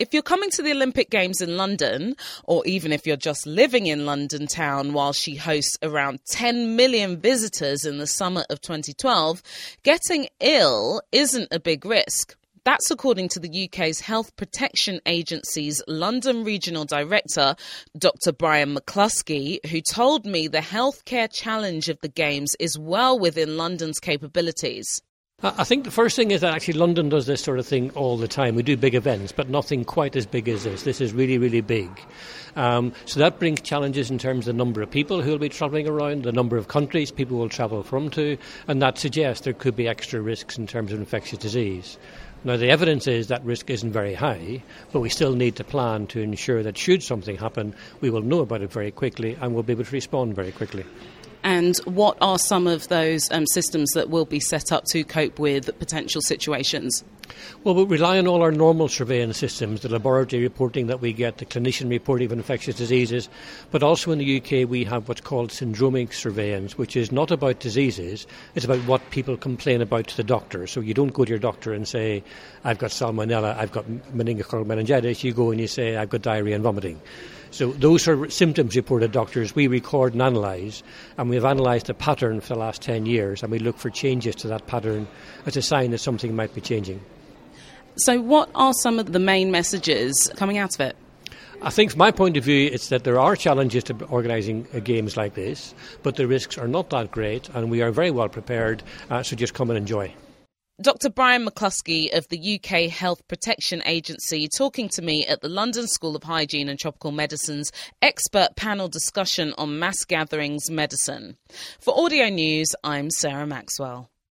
If you're coming to the Olympic Games in London, or even if you're just living in London town while she hosts around 10 million visitors in the summer of 2012, getting ill isn't a big risk. That's according to the UK's Health Protection Agency's London Regional Director, Dr. Brian McCloskey, who told me the healthcare challenge of the Games is well within London's capabilities. I think the first thing is that actually London does this sort of thing all the time. We do big events, but nothing quite as big as this. This is really, really big. Um, so that brings challenges in terms of the number of people who will be travelling around, the number of countries people will travel from to, and that suggests there could be extra risks in terms of infectious disease. Now, the evidence is that risk isn't very high, but we still need to plan to ensure that should something happen, we will know about it very quickly and we will be able to respond very quickly. And what are some of those um, systems that will be set up to cope with potential situations? Well, we rely on all our normal surveillance systems, the laboratory reporting that we get, the clinician reporting of infectious diseases, but also in the UK we have what's called syndromic surveillance, which is not about diseases, it's about what people complain about to the doctor. So you don't go to your doctor and say, I've got salmonella, I've got meningococcal meningitis, you go and you say, I've got diarrhea and vomiting. So those are symptoms reported doctors we record and analyse, and we've analysed a pattern for the last 10 years, and we look for changes to that pattern as a sign that something might be changing. So, what are some of the main messages coming out of it? I think, from my point of view, it's that there are challenges to organising games like this, but the risks are not that great, and we are very well prepared, uh, so just come and enjoy. Dr. Brian McCloskey of the UK Health Protection Agency talking to me at the London School of Hygiene and Tropical Medicine's expert panel discussion on mass gatherings medicine. For Audio News, I'm Sarah Maxwell.